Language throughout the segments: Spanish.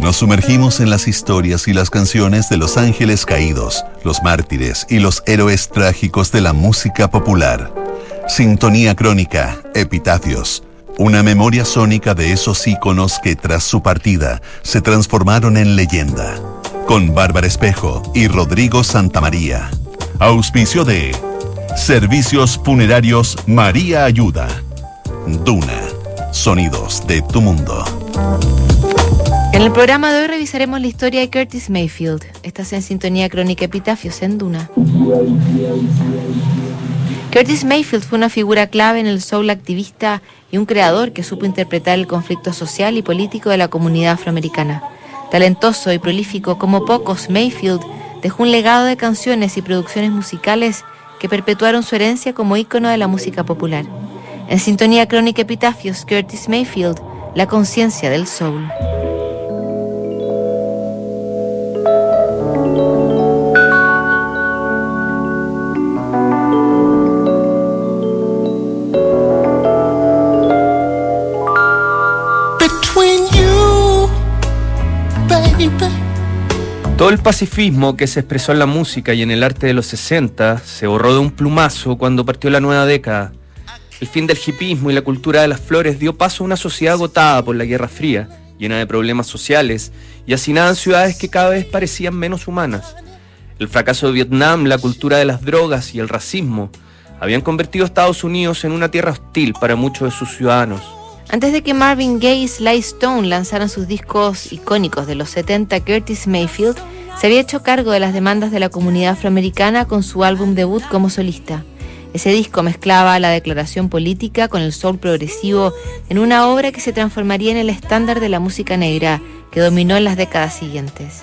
Nos sumergimos en las historias y las canciones de los ángeles caídos, los mártires y los héroes trágicos de la música popular. Sintonía crónica, epitafios. Una memoria sónica de esos íconos que tras su partida se transformaron en leyenda. Con Bárbara Espejo y Rodrigo Santamaría. Auspicio de Servicios Funerarios María Ayuda. Duna. Sonidos de tu mundo. En el programa de hoy revisaremos la historia de Curtis Mayfield. Estás en sintonía crónica Epitafios en Duna. Curtis Mayfield fue una figura clave en el soul activista y un creador que supo interpretar el conflicto social y político de la comunidad afroamericana. Talentoso y prolífico como pocos, Mayfield dejó un legado de canciones y producciones musicales que perpetuaron su herencia como ícono de la música popular. En sintonía crónica Epitafios, Curtis Mayfield, la conciencia del soul. Todo el pacifismo que se expresó en la música y en el arte de los 60 se borró de un plumazo cuando partió la nueva década. El fin del hipismo y la cultura de las flores dio paso a una sociedad agotada por la Guerra Fría, llena de problemas sociales y hacinada en ciudades que cada vez parecían menos humanas. El fracaso de Vietnam, la cultura de las drogas y el racismo habían convertido a Estados Unidos en una tierra hostil para muchos de sus ciudadanos. Antes de que Marvin Gaye y Sly Stone lanzaran sus discos icónicos de los 70, Curtis Mayfield se había hecho cargo de las demandas de la comunidad afroamericana con su álbum debut como solista. Ese disco mezclaba la declaración política con el soul progresivo en una obra que se transformaría en el estándar de la música negra que dominó en las décadas siguientes.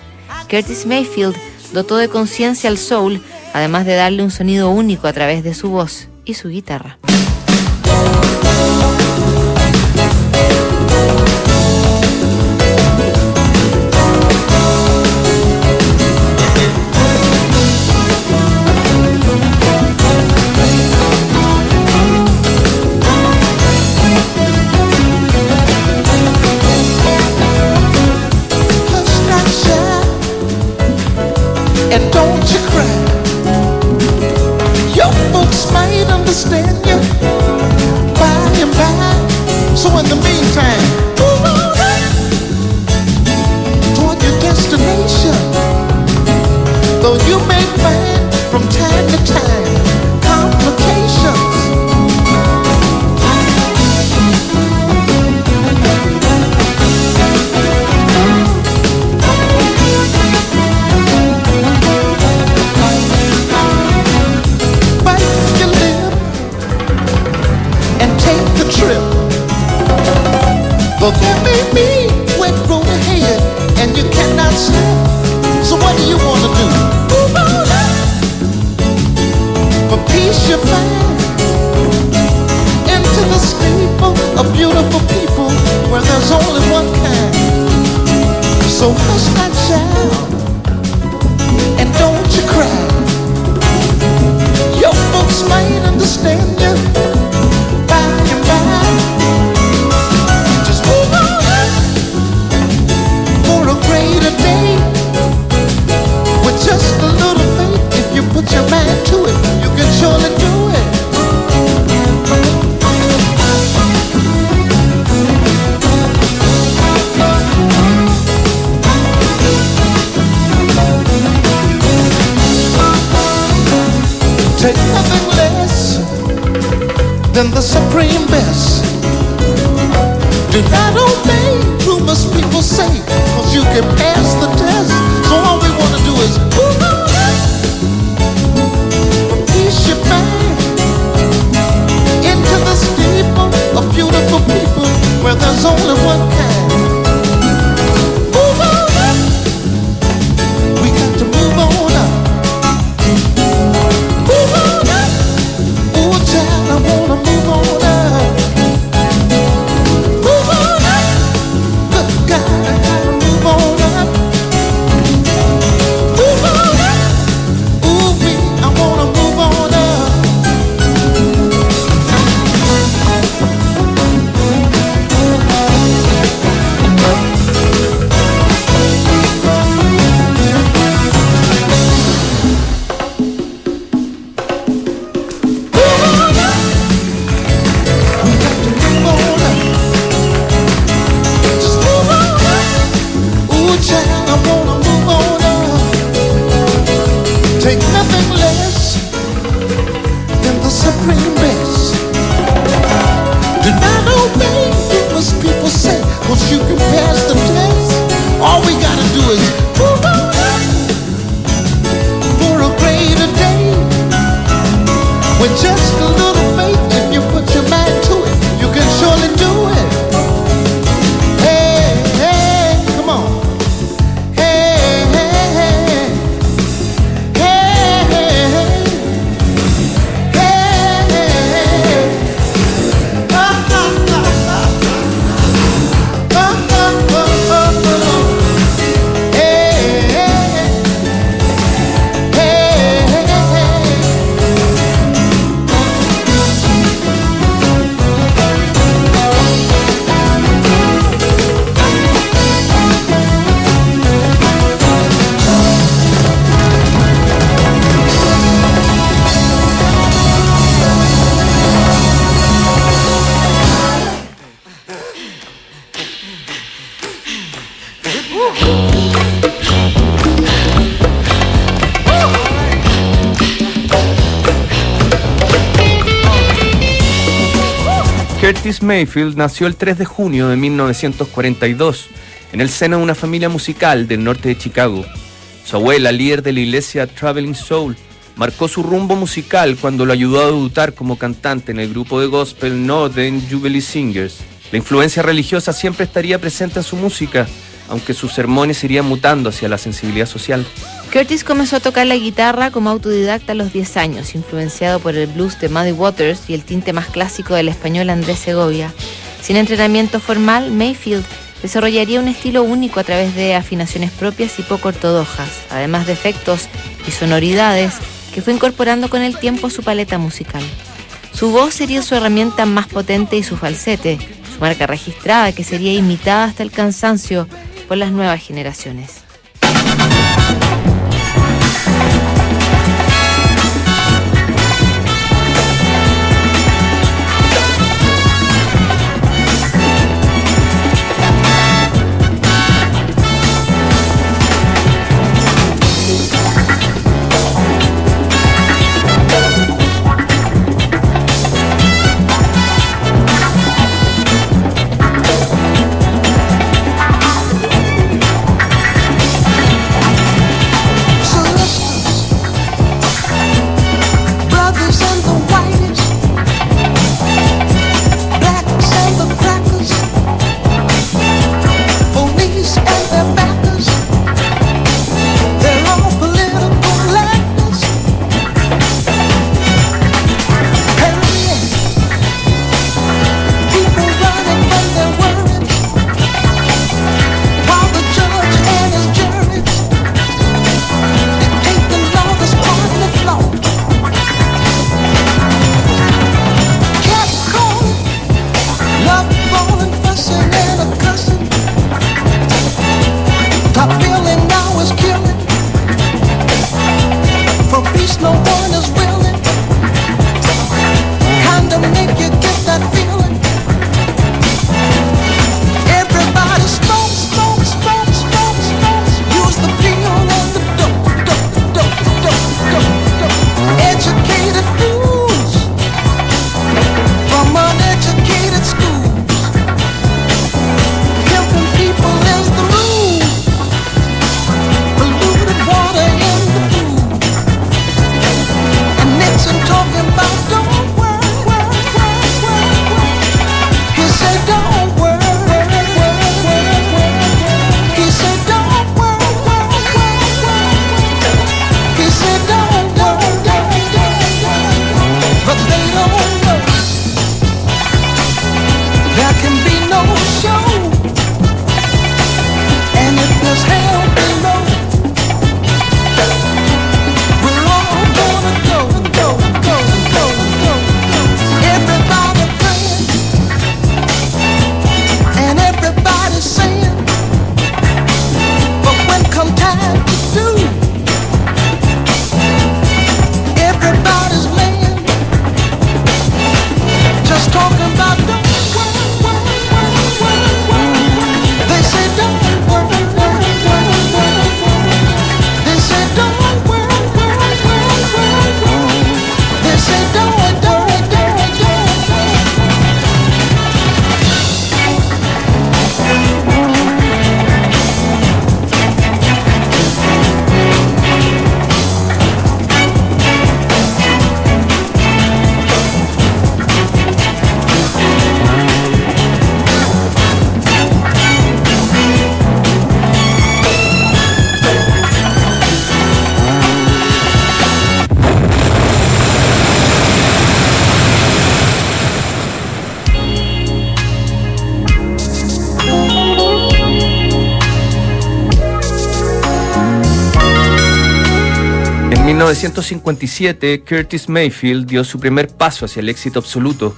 Curtis Mayfield dotó de conciencia al soul, además de darle un sonido único a través de su voz y su guitarra. went and you cannot stop. So what do you want to do? Move on up for peace you find into the of beautiful people where there's only one kind. So hush child and don't you cry. Your folks might understand you. than the supreme best. Do not obey rumors people say, cause you can pass the test. So all we want to do is, ooh, peace your mind into the steeple of beautiful people where there's only one kind. Curtis Mayfield nació el 3 de junio de 1942 en el seno de una familia musical del norte de Chicago. Su abuela, líder de la iglesia Traveling Soul, marcó su rumbo musical cuando lo ayudó a debutar como cantante en el grupo de gospel Northern Jubilee Singers. La influencia religiosa siempre estaría presente en su música, aunque sus sermones irían mutando hacia la sensibilidad social. Curtis comenzó a tocar la guitarra como autodidacta a los 10 años, influenciado por el blues de Muddy Waters y el tinte más clásico del español Andrés Segovia. Sin entrenamiento formal, Mayfield desarrollaría un estilo único a través de afinaciones propias y poco ortodoxas, además de efectos y sonoridades que fue incorporando con el tiempo a su paleta musical. Su voz sería su herramienta más potente y su falsete, su marca registrada que sería imitada hasta el cansancio por las nuevas generaciones. 1957, Curtis Mayfield dio su primer paso hacia el éxito absoluto.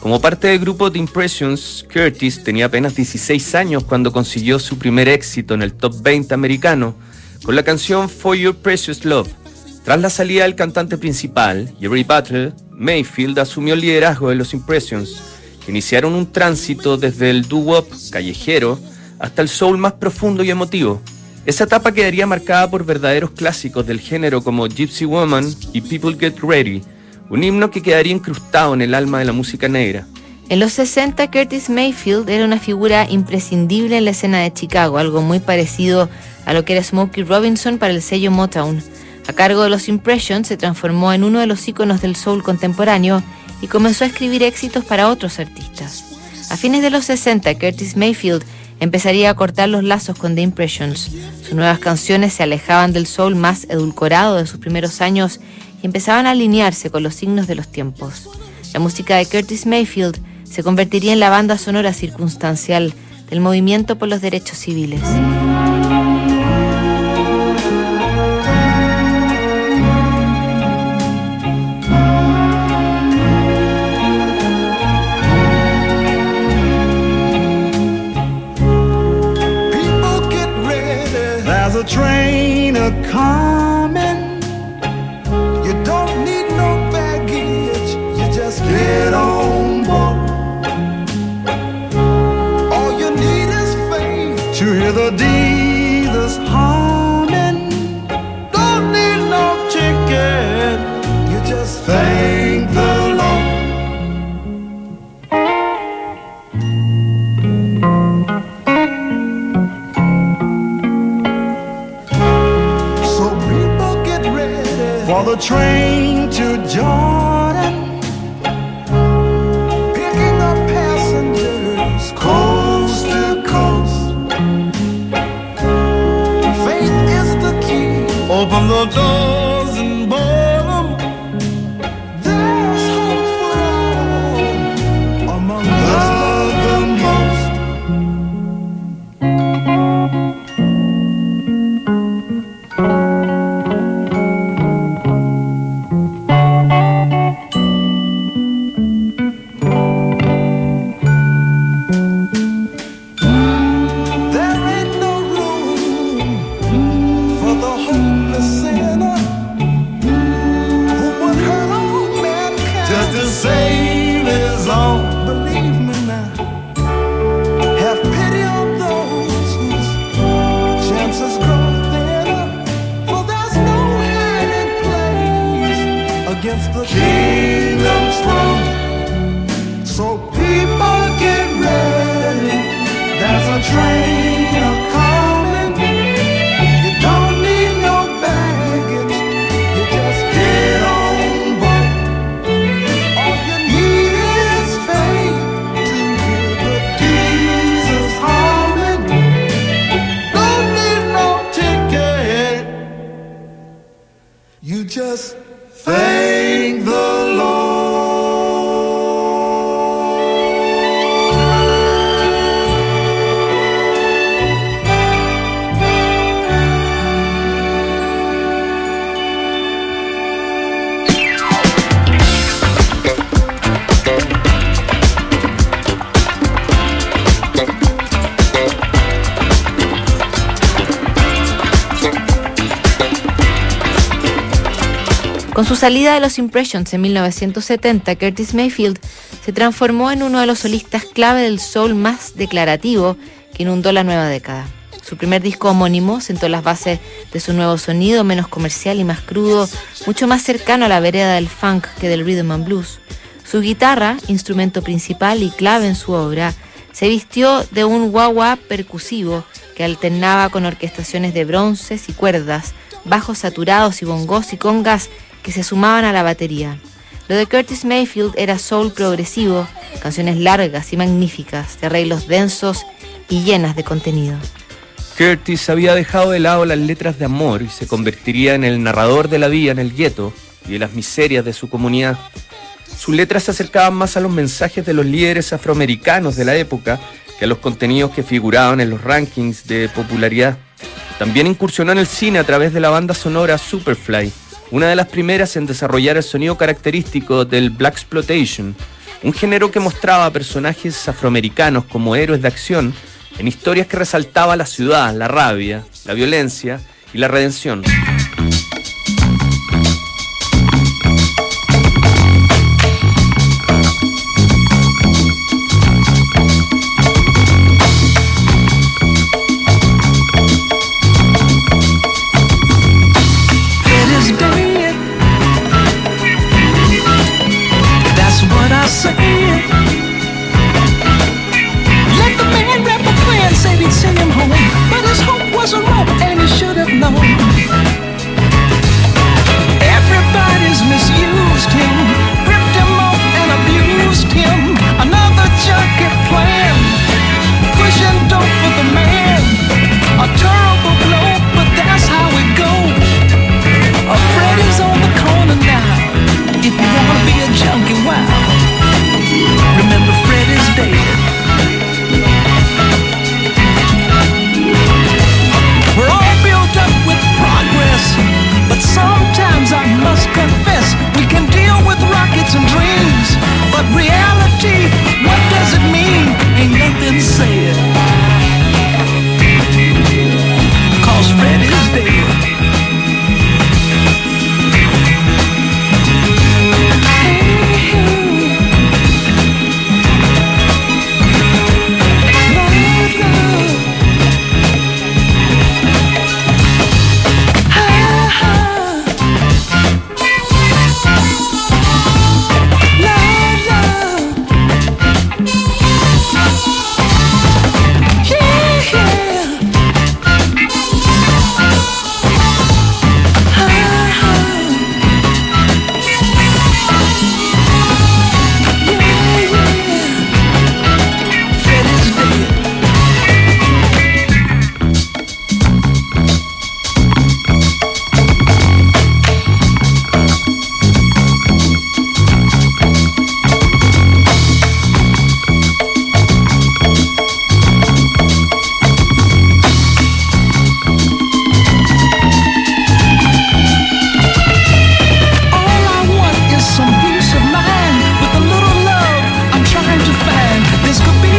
Como parte del grupo The Impressions, Curtis tenía apenas 16 años cuando consiguió su primer éxito en el top 20 americano con la canción For Your Precious Love. Tras la salida del cantante principal, Jerry Butler, Mayfield asumió el liderazgo de los Impressions, que iniciaron un tránsito desde el doo-wop callejero hasta el soul más profundo y emotivo. Esa etapa quedaría marcada por verdaderos clásicos del género como Gypsy Woman y People Get Ready, un himno que quedaría incrustado en el alma de la música negra. En los 60, Curtis Mayfield era una figura imprescindible en la escena de Chicago, algo muy parecido a lo que era Smokey Robinson para el sello Motown. A cargo de los Impressions, se transformó en uno de los íconos del soul contemporáneo y comenzó a escribir éxitos para otros artistas. A fines de los 60, Curtis Mayfield empezaría a cortar los lazos con The Impressions. Sus nuevas canciones se alejaban del soul más edulcorado de sus primeros años y empezaban a alinearse con los signos de los tiempos. La música de Curtis Mayfield se convertiría en la banda sonora circunstancial del movimiento por los derechos civiles. A coming. The train to Jordan. Picking up passengers coast to coast. Faith is the key. Open the doors just thank the Con su salida de los Impressions en 1970, Curtis Mayfield se transformó en uno de los solistas clave del soul más declarativo que inundó la nueva década. Su primer disco homónimo sentó las bases de su nuevo sonido, menos comercial y más crudo, mucho más cercano a la vereda del funk que del rhythm and blues. Su guitarra, instrumento principal y clave en su obra, se vistió de un wah-wah percusivo que alternaba con orquestaciones de bronces y cuerdas, bajos saturados y bongos y congas que se sumaban a la batería. Lo de Curtis Mayfield era soul progresivo, canciones largas y magníficas, de arreglos densos y llenas de contenido. Curtis había dejado de lado las letras de amor y se convertiría en el narrador de la vida en el gueto y de las miserias de su comunidad. Sus letras se acercaban más a los mensajes de los líderes afroamericanos de la época que a los contenidos que figuraban en los rankings de popularidad. También incursionó en el cine a través de la banda sonora Superfly, una de las primeras en desarrollar el sonido característico del Black Exploitation, un género que mostraba personajes afroamericanos como héroes de acción en historias que resaltaba la ciudad, la rabia, la violencia y la redención.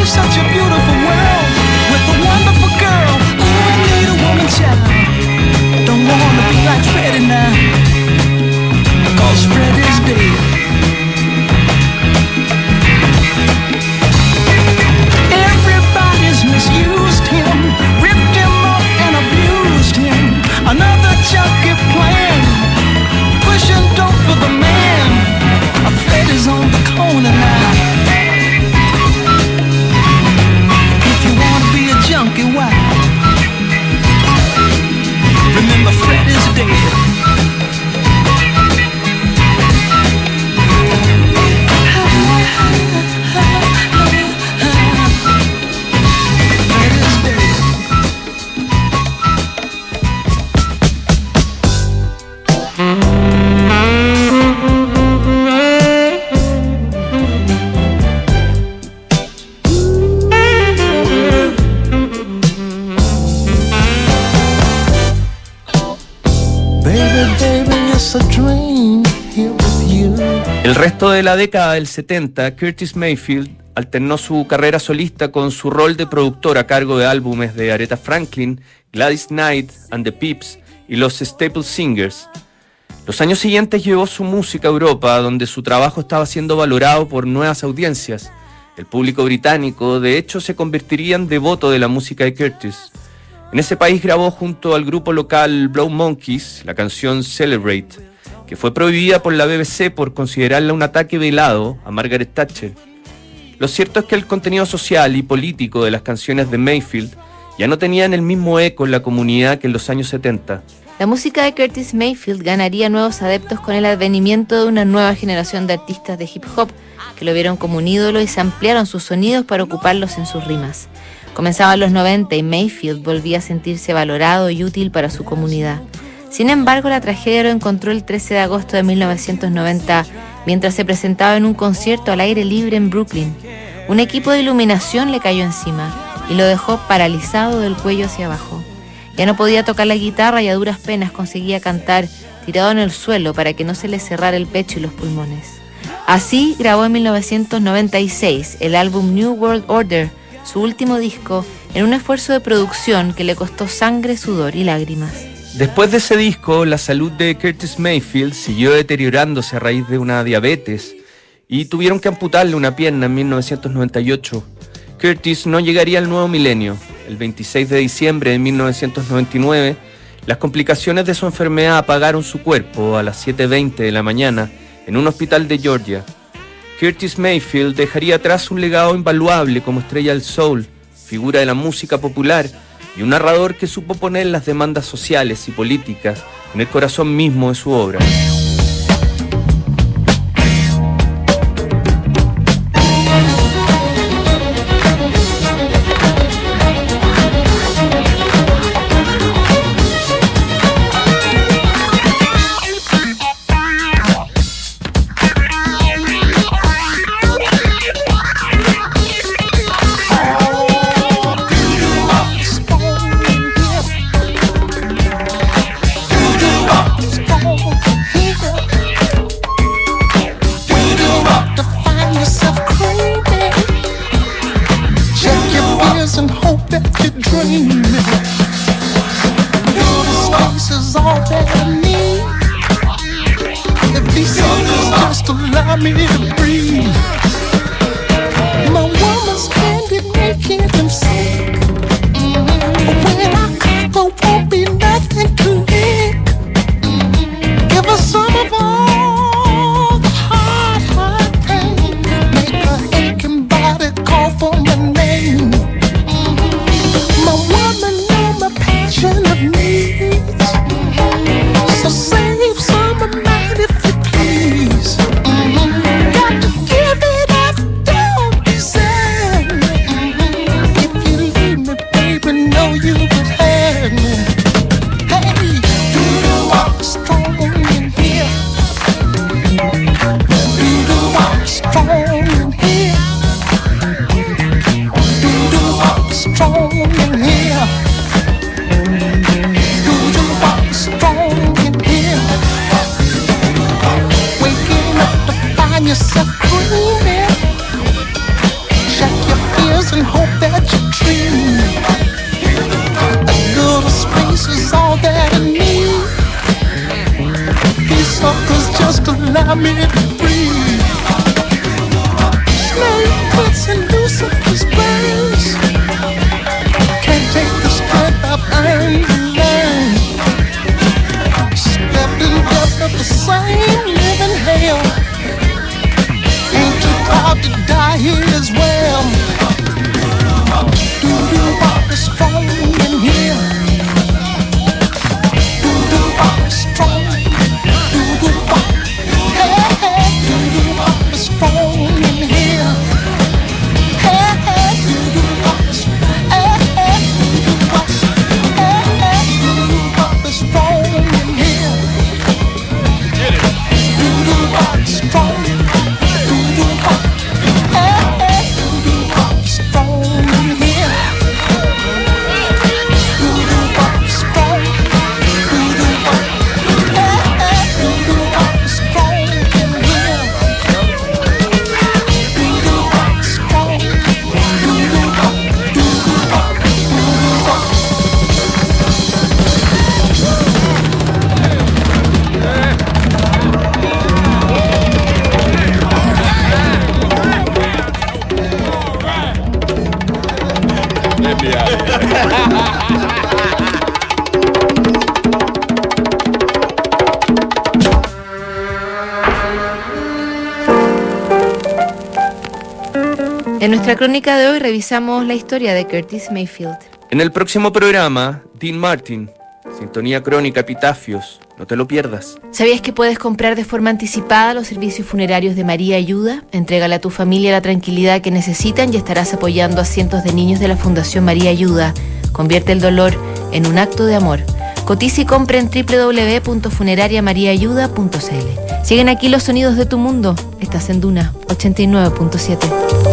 Such a beautiful world de la década del 70, Curtis Mayfield alternó su carrera solista con su rol de productor a cargo de álbumes de Aretha Franklin, Gladys Knight and the Pips y los Staple Singers. Los años siguientes llevó su música a Europa, donde su trabajo estaba siendo valorado por nuevas audiencias. El público británico, de hecho, se convertiría en devoto de la música de Curtis. En ese país grabó junto al grupo local Blow Monkeys la canción Celebrate, que fue prohibida por la BBC por considerarla un ataque velado a Margaret Thatcher. Lo cierto es que el contenido social y político de las canciones de Mayfield ya no tenían el mismo eco en la comunidad que en los años 70. La música de Curtis Mayfield ganaría nuevos adeptos con el advenimiento de una nueva generación de artistas de hip hop que lo vieron como un ídolo y se ampliaron sus sonidos para ocuparlos en sus rimas. Comenzaban los 90 y Mayfield volvía a sentirse valorado y útil para su comunidad. Sin embargo, la tragedia lo encontró el 13 de agosto de 1990 mientras se presentaba en un concierto al aire libre en Brooklyn. Un equipo de iluminación le cayó encima y lo dejó paralizado del cuello hacia abajo. Ya no podía tocar la guitarra y a duras penas conseguía cantar tirado en el suelo para que no se le cerrara el pecho y los pulmones. Así grabó en 1996 el álbum New World Order, su último disco, en un esfuerzo de producción que le costó sangre, sudor y lágrimas. Después de ese disco, la salud de Curtis Mayfield siguió deteriorándose a raíz de una diabetes y tuvieron que amputarle una pierna en 1998. Curtis no llegaría al nuevo milenio. El 26 de diciembre de 1999, las complicaciones de su enfermedad apagaron su cuerpo a las 7.20 de la mañana en un hospital de Georgia. Curtis Mayfield dejaría atrás un legado invaluable como estrella del soul, figura de la música popular y un narrador que supo poner las demandas sociales y políticas en el corazón mismo de su obra. En nuestra crónica de hoy revisamos la historia de Curtis Mayfield. En el próximo programa, Dean Martin, Sintonía Crónica Epitafios, no te lo pierdas. ¿Sabías que puedes comprar de forma anticipada los servicios funerarios de María Ayuda? Entrégale a tu familia la tranquilidad que necesitan y estarás apoyando a cientos de niños de la Fundación María Ayuda. Convierte el dolor en un acto de amor. Cotiza y compra en www.funerariamariaayuda.cl. Siguen aquí los sonidos de tu mundo. Estás en Duna 89.7.